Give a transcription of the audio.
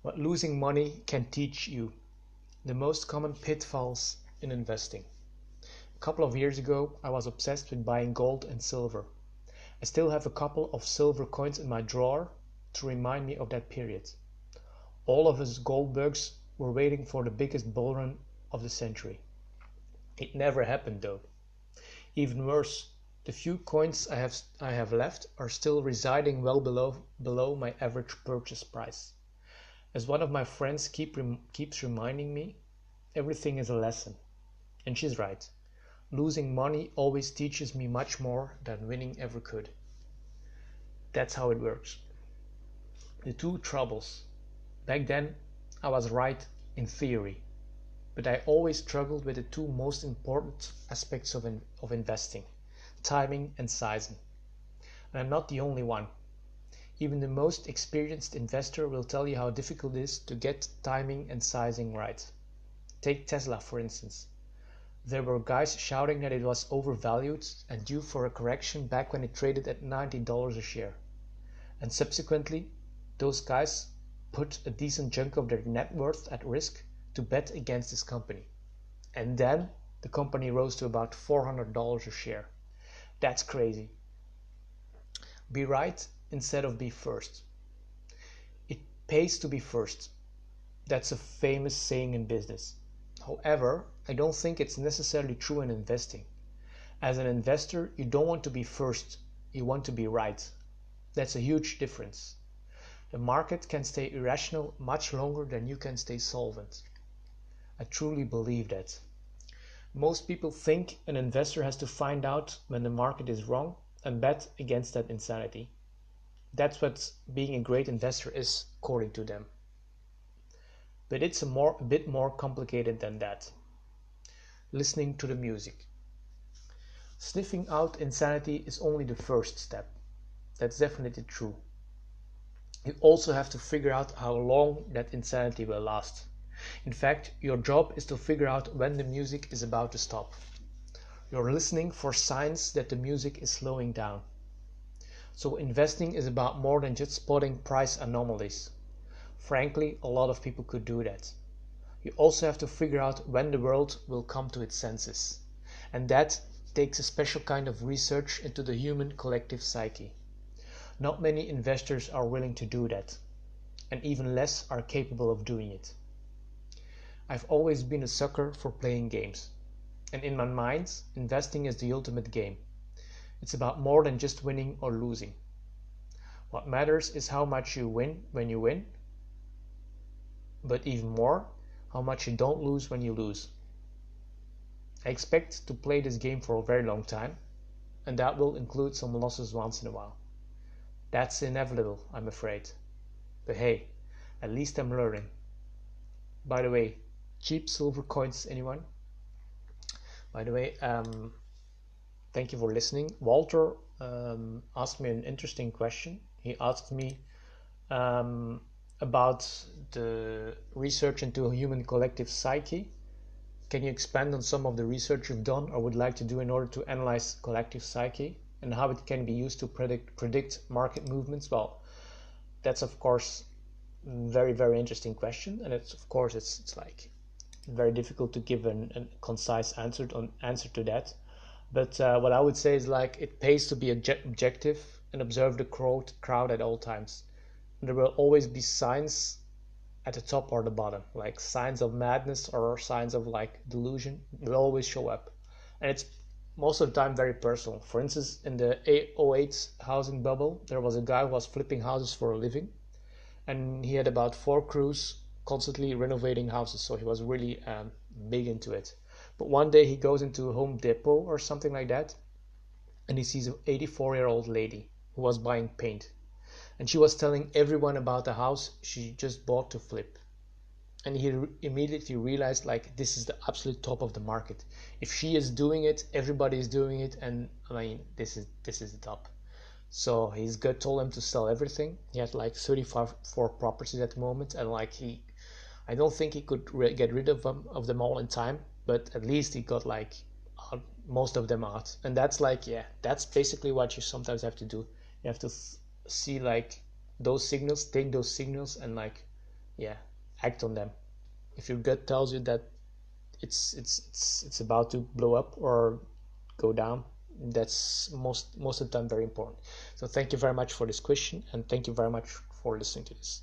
What losing money can teach you. The most common pitfalls in investing. A couple of years ago I was obsessed with buying gold and silver. I still have a couple of silver coins in my drawer to remind me of that period. All of us gold bugs were waiting for the biggest bull run of the century. It never happened though. Even worse, the few coins I have, I have left are still residing well below, below my average purchase price. As one of my friends keep rem, keeps reminding me, everything is a lesson. And she's right. Losing money always teaches me much more than winning ever could. That's how it works. The two troubles. Back then, I was right in theory, but I always struggled with the two most important aspects of, in, of investing timing and sizing. And I'm not the only one. Even the most experienced investor will tell you how difficult it is to get timing and sizing right. Take Tesla, for instance. There were guys shouting that it was overvalued and due for a correction back when it traded at $90 a share. And subsequently, those guys put a decent chunk of their net worth at risk to bet against this company. And then the company rose to about $400 a share. That's crazy. Be right instead of be first. It pays to be first. That's a famous saying in business. However, I don't think it's necessarily true in investing. As an investor, you don't want to be first, you want to be right. That's a huge difference. The market can stay irrational much longer than you can stay solvent. I truly believe that. Most people think an investor has to find out when the market is wrong and bet against that insanity. That's what being a great investor is, according to them. But it's a, more, a bit more complicated than that. Listening to the music. Sniffing out insanity is only the first step. That's definitely true. You also have to figure out how long that insanity will last. In fact, your job is to figure out when the music is about to stop. You're listening for signs that the music is slowing down. So investing is about more than just spotting price anomalies. Frankly, a lot of people could do that. You also have to figure out when the world will come to its senses. And that takes a special kind of research into the human collective psyche. Not many investors are willing to do that, and even less are capable of doing it. I've always been a sucker for playing games. And in my mind, investing is the ultimate game. It's about more than just winning or losing. What matters is how much you win when you win, but even more, how much you don't lose when you lose. I expect to play this game for a very long time, and that will include some losses once in a while. That's inevitable, I'm afraid. But hey, at least I'm learning. By the way, cheap silver coins anyone by the way um, thank you for listening. Walter um, asked me an interesting question. He asked me um, about the research into human collective psyche. Can you expand on some of the research you've done or would like to do in order to analyze collective psyche and how it can be used to predict predict market movements? Well that's of course very very interesting question. And it's of course it's, it's like very difficult to give an, a concise answer on answer to that. But uh, what I would say is like it pays to be object- objective and observe the crowd crowd at all times. There will always be signs at the top or the bottom, like signs of madness or signs of like delusion will always show up, and it's most of the time very personal. For instance, in the 08 housing bubble, there was a guy who was flipping houses for a living, and he had about four crews constantly renovating houses, so he was really um, big into it. But one day he goes into Home Depot or something like that, and he sees an 84 year old lady who was buying paint, and she was telling everyone about the house she just bought to flip. And he re- immediately realized like this is the absolute top of the market. If she is doing it, everybody is doing it, and I mean this is this is the top. So his gut told him to sell everything. He had like 35 four properties at the moment, and like he I don't think he could get rid of them of them all in time, but at least he got like most of them out. And that's like yeah, that's basically what you sometimes have to do. You have to see like those signals, take those signals, and like yeah act on them if your gut tells you that it's it's it's it's about to blow up or go down that's most most of the time very important so thank you very much for this question and thank you very much for listening to this